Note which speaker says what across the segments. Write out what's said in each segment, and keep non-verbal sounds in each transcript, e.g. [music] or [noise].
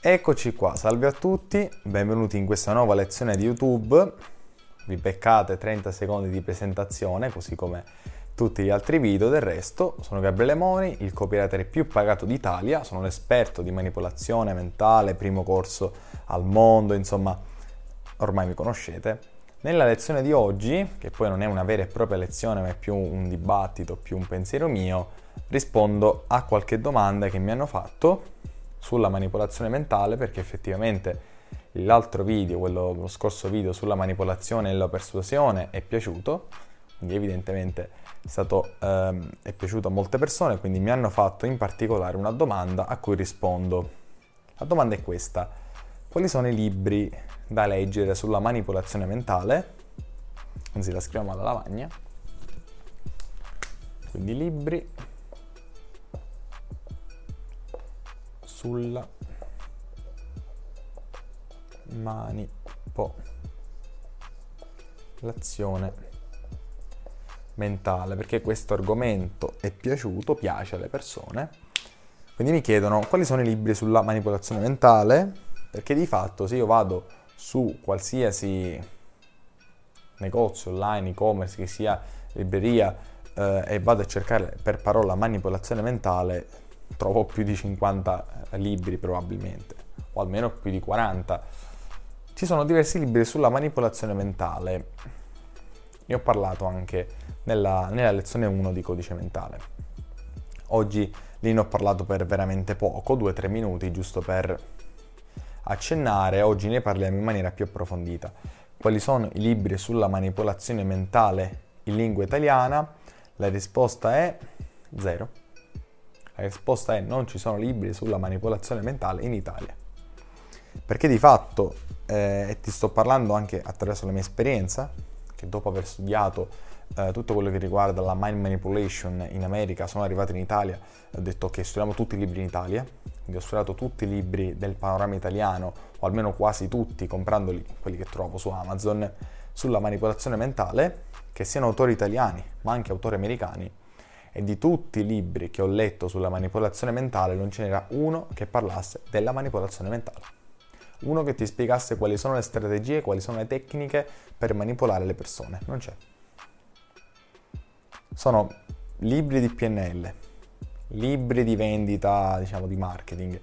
Speaker 1: Eccoci qua, salve a tutti, benvenuti in questa nuova lezione di YouTube. Vi beccate 30 secondi di presentazione, così come tutti gli altri video. Del resto, sono Gabriele Moni, il copywriter più pagato d'Italia, sono un esperto di manipolazione mentale, primo corso al mondo, insomma, ormai mi conoscete. Nella lezione di oggi, che poi non è una vera e propria lezione, ma è più un dibattito, più un pensiero mio, rispondo a qualche domanda che mi hanno fatto sulla manipolazione mentale perché effettivamente l'altro video, quello, lo scorso video sulla manipolazione e la persuasione è piaciuto, quindi evidentemente è, stato, ehm, è piaciuto a molte persone, quindi mi hanno fatto in particolare una domanda a cui rispondo. La domanda è questa, quali sono i libri da leggere sulla manipolazione mentale? Anzi la scriviamo alla lavagna. Quindi libri sulla manipolazione mentale perché questo argomento è piaciuto, piace alle persone. Quindi mi chiedono quali sono i libri sulla manipolazione mentale, perché di fatto se io vado su qualsiasi negozio online, e-commerce, che sia libreria, eh, e vado a cercare per parola manipolazione mentale, trovo più di 50 eh, libri probabilmente, o almeno più di 40. Ci sono diversi libri sulla manipolazione mentale. Ne ho parlato anche nella, nella lezione 1 di codice mentale. Oggi lì ne ho parlato per veramente poco, 2-3 minuti, giusto per accennare. Oggi ne parliamo in maniera più approfondita. Quali sono i libri sulla manipolazione mentale in lingua italiana? La risposta è zero. La risposta è non ci sono libri sulla manipolazione mentale in Italia. Perché di fatto, eh, e ti sto parlando anche attraverso la mia esperienza, che dopo aver studiato eh, tutto quello che riguarda la mind manipulation in America, sono arrivato in Italia, ho detto che studiamo tutti i libri in Italia, quindi ho studiato tutti i libri del panorama italiano, o almeno quasi tutti, comprandoli, quelli che trovo su Amazon, sulla manipolazione mentale, che siano autori italiani, ma anche autori americani, e di tutti i libri che ho letto sulla manipolazione mentale non ce n'era uno che parlasse della manipolazione mentale. Uno che ti spiegasse quali sono le strategie, quali sono le tecniche per manipolare le persone. Non c'è. Sono libri di PNL, libri di vendita, diciamo di marketing.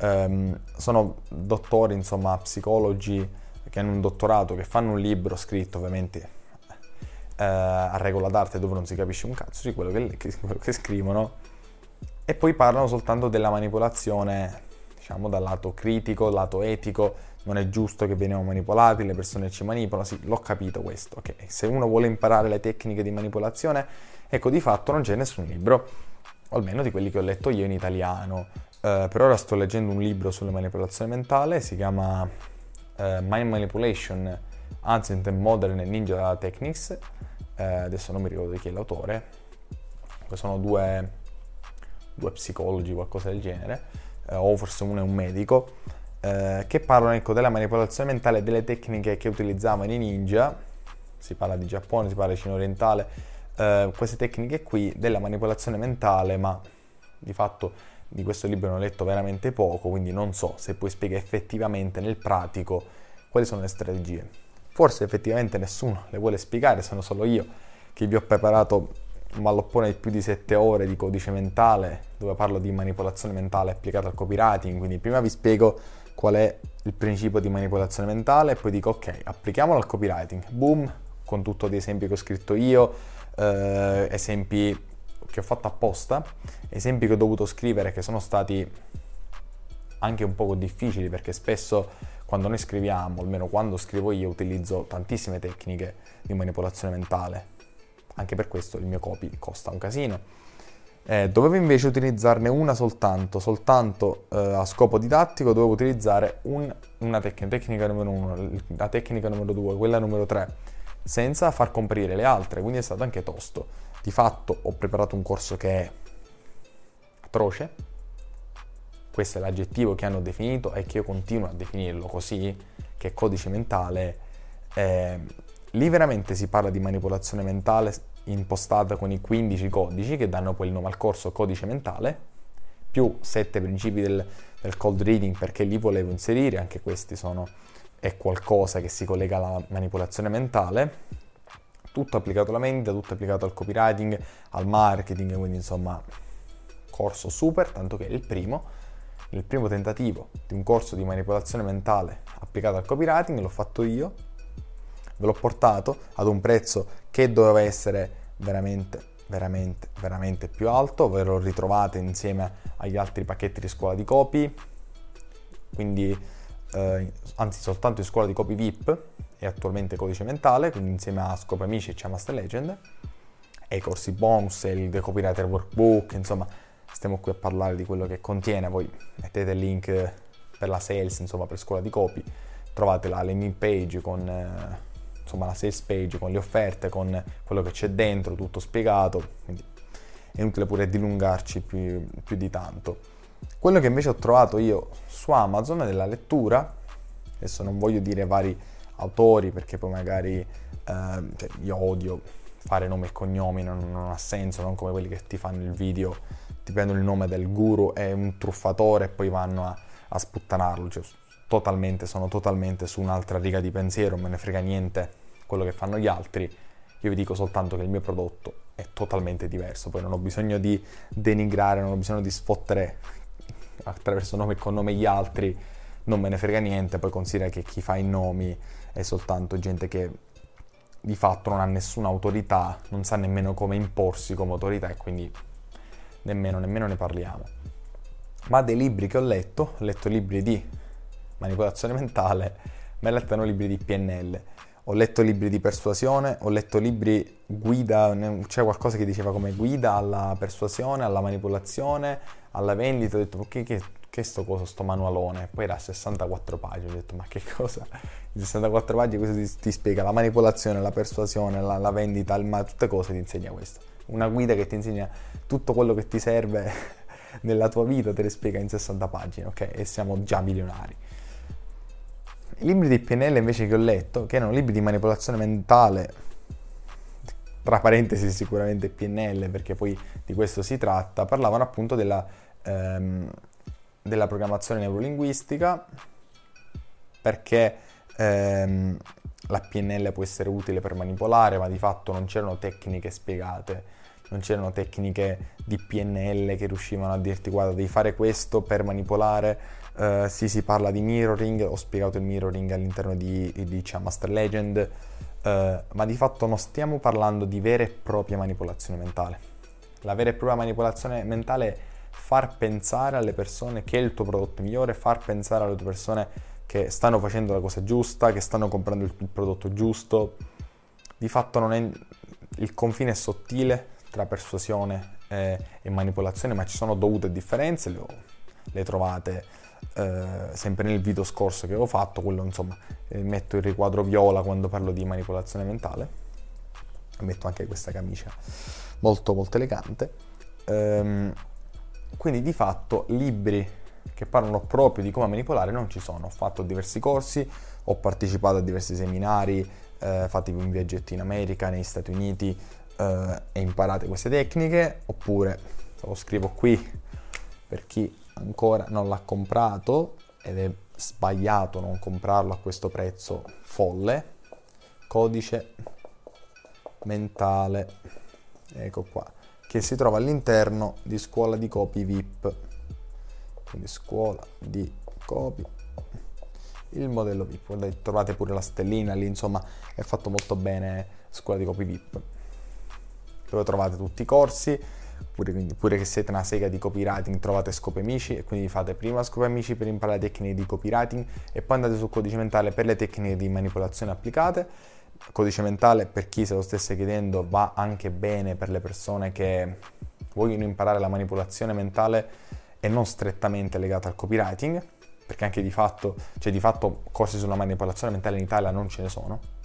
Speaker 1: Um, sono dottori, insomma, psicologi che hanno un dottorato, che fanno un libro scritto ovviamente eh, a regola d'arte dove non si capisce un cazzo di quello che, che, [laughs] quello che scrivono e poi parlano soltanto della manipolazione, diciamo dal lato critico, lato etico, non è giusto che veniamo manipolati, le persone ci manipolano, sì, l'ho capito questo, ok? Se uno vuole imparare le tecniche di manipolazione, ecco di fatto non c'è nessun libro, o almeno di quelli che ho letto io in italiano. Uh, per ora sto leggendo un libro sulla manipolazione mentale, si chiama uh, Mind Manipulation, Ancient and Modern Ninja Techniques, eh, adesso non mi ricordo di chi è l'autore, sono due, due psicologi, qualcosa del genere, eh, o forse uno è un medico, eh, che parlano ecco, della manipolazione mentale e delle tecniche che utilizzavano i ninja, si parla di Giappone, si parla di Cina orientale, eh, queste tecniche qui della manipolazione mentale, ma di fatto di questo libro ne ho letto veramente poco, quindi non so se poi spiega effettivamente nel pratico quali sono le strategie. Forse effettivamente nessuno le vuole spiegare, sono solo io che vi ho preparato un malloppone di più di 7 ore di codice mentale dove parlo di manipolazione mentale applicata al copywriting, quindi prima vi spiego qual è il principio di manipolazione mentale e poi dico ok, applichiamolo al copywriting, boom, con tutti gli esempi che ho scritto io, eh, esempi che ho fatto apposta, esempi che ho dovuto scrivere che sono stati anche un poco difficili perché spesso quando noi scriviamo, almeno quando scrivo io, utilizzo tantissime tecniche di manipolazione mentale. Anche per questo il mio copy costa un casino. Eh, dovevo invece utilizzarne una soltanto, soltanto eh, a scopo didattico dovevo utilizzare un, una tecnica, tecnica numero uno, la tecnica numero due, quella numero tre, senza far comparire le altre, quindi è stato anche tosto. Di fatto ho preparato un corso che è atroce, questo è l'aggettivo che hanno definito e che io continuo a definirlo così, che è codice mentale, eh, lì veramente si parla di manipolazione mentale impostata con i 15 codici che danno poi il nome al corso codice mentale, più sette principi del, del cold reading perché li volevo inserire, anche questi sono, è qualcosa che si collega alla manipolazione mentale, tutto applicato alla vendita, tutto applicato al copywriting, al marketing, quindi insomma corso super, tanto che è il primo, il primo tentativo di un corso di manipolazione mentale applicato al copywriting l'ho fatto io, ve l'ho portato ad un prezzo che doveva essere veramente veramente, veramente più alto, ve lo ritrovate insieme agli altri pacchetti di scuola di copy, quindi eh, anzi soltanto in scuola di copy VIP e attualmente codice mentale, quindi insieme a Scope Amici e c'è Legend, e i corsi bonus, il The Copywriter Workbook, insomma stiamo qui a parlare di quello che contiene, voi mettete il link per la sales, insomma per scuola di copy, trovate la landing page con... Eh, insomma la sales page con le offerte, con quello che c'è dentro, tutto spiegato, quindi è inutile pure dilungarci più, più di tanto. Quello che invece ho trovato io su Amazon della lettura, adesso non voglio dire vari autori perché poi magari eh, io odio fare nome e cognomi, non, non, ha senso, non come quelli che ti fanno il video, ti prendono il nome del guru e un truffatore e poi vanno a, a sputtanarlo, cioè, totalmente, sono totalmente su un'altra riga di pensiero, me ne frega niente quello che fanno gli altri, io vi dico soltanto che il mio prodotto è totalmente diverso, poi non ho bisogno di denigrare, non ho bisogno di sfottere attraverso nome e cognome gli altri, non me ne frega niente, poi considera che chi fa i nomi è soltanto gente che di fatto non ha nessuna autorità, non sa nemmeno come imporsi come autorità e quindi nemmeno, nemmeno ne parliamo. Ma dei libri che ho letto, ho letto libri di manipolazione mentale, ma ho letto libri di PNL ho letto libri di persuasione, ho letto libri guida, c'è qualcosa che diceva come guida alla persuasione, alla manipolazione, alla vendita, ho detto ma che, che, che sto coso, sto manualone, poi era a 64 pagine, ho detto ma che cosa, [laughs] in 64 pagine questo ti, ti spiega la manipolazione, la persuasione, la, la vendita, ma tutte cose ti insegna questo, una guida che ti insegna tutto quello che ti serve [laughs] nella tua vita, te le spiega in 60 pagine, ok? E siamo già milionari. I libri di PNL invece che ho letto, che erano libri di manipolazione mentale, tra parentesi sicuramente PNL perché poi di questo si tratta, parlavano appunto della, ehm, della programmazione neurolinguistica perché ehm, la PNL può essere utile per manipolare, ma di fatto non c'erano tecniche spiegate, non c'erano tecniche di PNL che riuscivano a dirti guarda devi fare questo per manipolare Uh, sì, si parla di mirroring, ho spiegato il mirroring all'interno di, di diciamo, Master Legend, uh, ma di fatto non stiamo parlando di vera e propria manipolazione mentale. La vera e propria manipolazione mentale è far pensare alle persone che è il tuo prodotto migliore, far pensare alle tue persone che stanno facendo la cosa giusta, che stanno comprando il, il prodotto giusto. Di fatto è, il confine è sottile tra persuasione e, e manipolazione, ma ci sono dovute differenze, le, le trovate eh, sempre nel video scorso che avevo fatto, quello insomma, eh, metto il riquadro viola quando parlo di manipolazione mentale, metto anche questa camicia molto molto elegante. Ehm, quindi di fatto libri che parlano proprio di come manipolare non ci sono. Ho fatto diversi corsi, ho partecipato a diversi seminari, eh, fatti un viaggetto in America, negli Stati Uniti eh, e imparate queste tecniche, oppure lo scrivo qui per chi ancora non l'ha comprato ed è sbagliato non comprarlo a questo prezzo folle, codice mentale, ecco qua, che si trova all'interno di scuola di copy VIP. Quindi scuola di copy, il modello VIP. Trovate pure la stellina lì, insomma, è fatto molto bene scuola di copy VIP. Dove trovate tutti i corsi, Pure, pure, che siete una sega di copywriting trovate Scope Amici e quindi fate prima Scope Amici per imparare le tecniche di copywriting e poi andate su Codice Mentale per le tecniche di manipolazione applicate. Codice Mentale, per chi se lo stesse chiedendo, va anche bene per le persone che vogliono imparare la manipolazione mentale e non strettamente legata al copywriting, perché anche di fatto, cioè di fatto corsi sulla manipolazione mentale in Italia non ce ne sono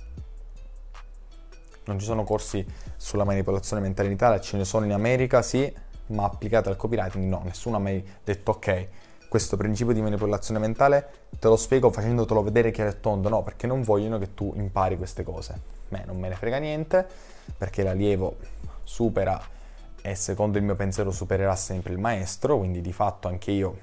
Speaker 1: non ci sono corsi sulla manipolazione mentale in Italia, ce ne sono in America, sì, ma applicate al copywriting no, nessuno ha mai detto ok, questo principio di manipolazione mentale te lo spiego facendotelo vedere chiaro e tondo, no, perché non vogliono che tu impari queste cose. Beh, non me ne frega niente, perché l'allievo supera e secondo il mio pensiero supererà sempre il maestro, quindi di fatto anche io,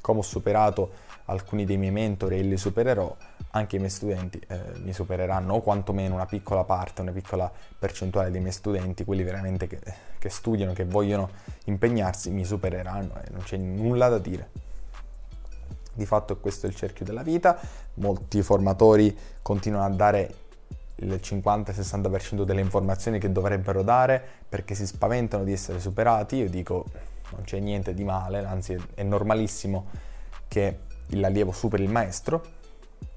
Speaker 1: come ho superato alcuni dei miei mentori e li supererò, anche i miei studenti eh, mi supereranno, o quantomeno una piccola parte, una piccola percentuale dei miei studenti, quelli veramente che, che studiano, che vogliono impegnarsi, mi supereranno e non c'è nulla da dire. Di fatto questo è il cerchio della vita, molti formatori continuano a dare il 50-60% delle informazioni che dovrebbero dare perché si spaventano di essere superati, io dico non c'è niente di male, anzi è normalissimo che l'allievo superi il maestro,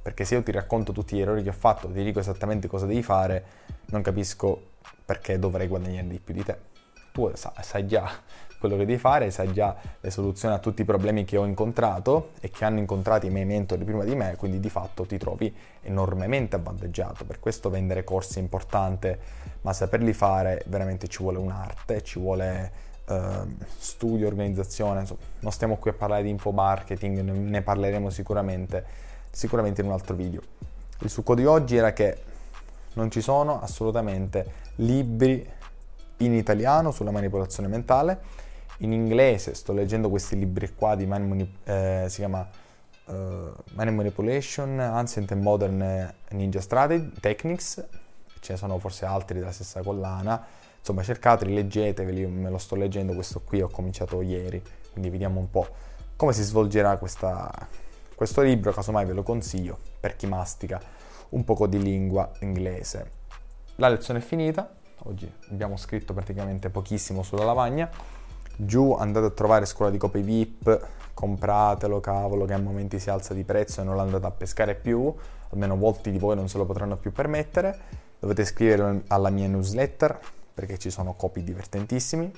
Speaker 1: perché se io ti racconto tutti gli errori che ho fatto, ti dico esattamente cosa devi fare, non capisco perché dovrei guadagnare di più di te. Tu sai già [laughs] quello che devi fare, sai già le soluzioni a tutti i problemi che ho incontrato e che hanno incontrato i miei mentori prima di me, quindi di fatto ti trovi enormemente avvantaggiato. Per questo vendere corsi è importante, ma saperli fare veramente ci vuole un'arte, ci vuole Uh, studio, organizzazione, insomma, non stiamo qui a parlare di infomarketing, ne parleremo sicuramente, sicuramente in un altro video. Il succo di oggi era che non ci sono assolutamente libri in italiano sulla manipolazione mentale, in inglese sto leggendo questi libri qua di Mind eh, si chiama uh, Money Manipulation, Ancient and Modern Ninja Strategy, Techniques, ce ne sono forse altri della stessa collana, insomma cercateli, leggeteveli, io me lo sto leggendo questo qui, ho cominciato ieri, quindi vediamo un po' come si svolgerà questa, questo libro, casomai ve lo consiglio per chi mastica un poco di lingua inglese. La lezione è finita, oggi abbiamo scritto praticamente pochissimo sulla lavagna, giù andate a trovare scuola di copie VIP, compratelo cavolo che a momenti si alza di prezzo e non l'andate a pescare più, almeno molti di voi non se lo potranno più permettere, dovete iscrivervi alla mia newsletter perché ci sono copy divertentissimi,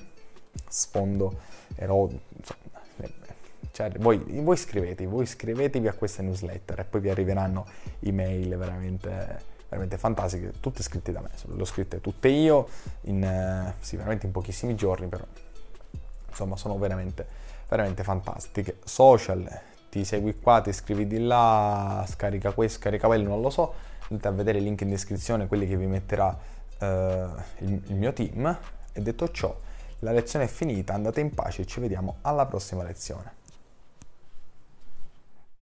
Speaker 1: sfondo ero, cioè, voi, voi, iscrivetevi, voi iscrivetevi a queste newsletter e poi vi arriveranno email veramente, veramente fantastiche, tutte scritte da me, le ho scritte tutte io, in, eh, sì, veramente in pochissimi giorni, però insomma sono veramente, veramente fantastiche. Social, ti segui qua, ti iscrivi di là, scarica questo, scarica quello, non lo so, andate a vedere il link in descrizione, quelli che vi metterà il, il mio team e detto ciò la lezione è finita, andate in pace e ci vediamo alla prossima lezione.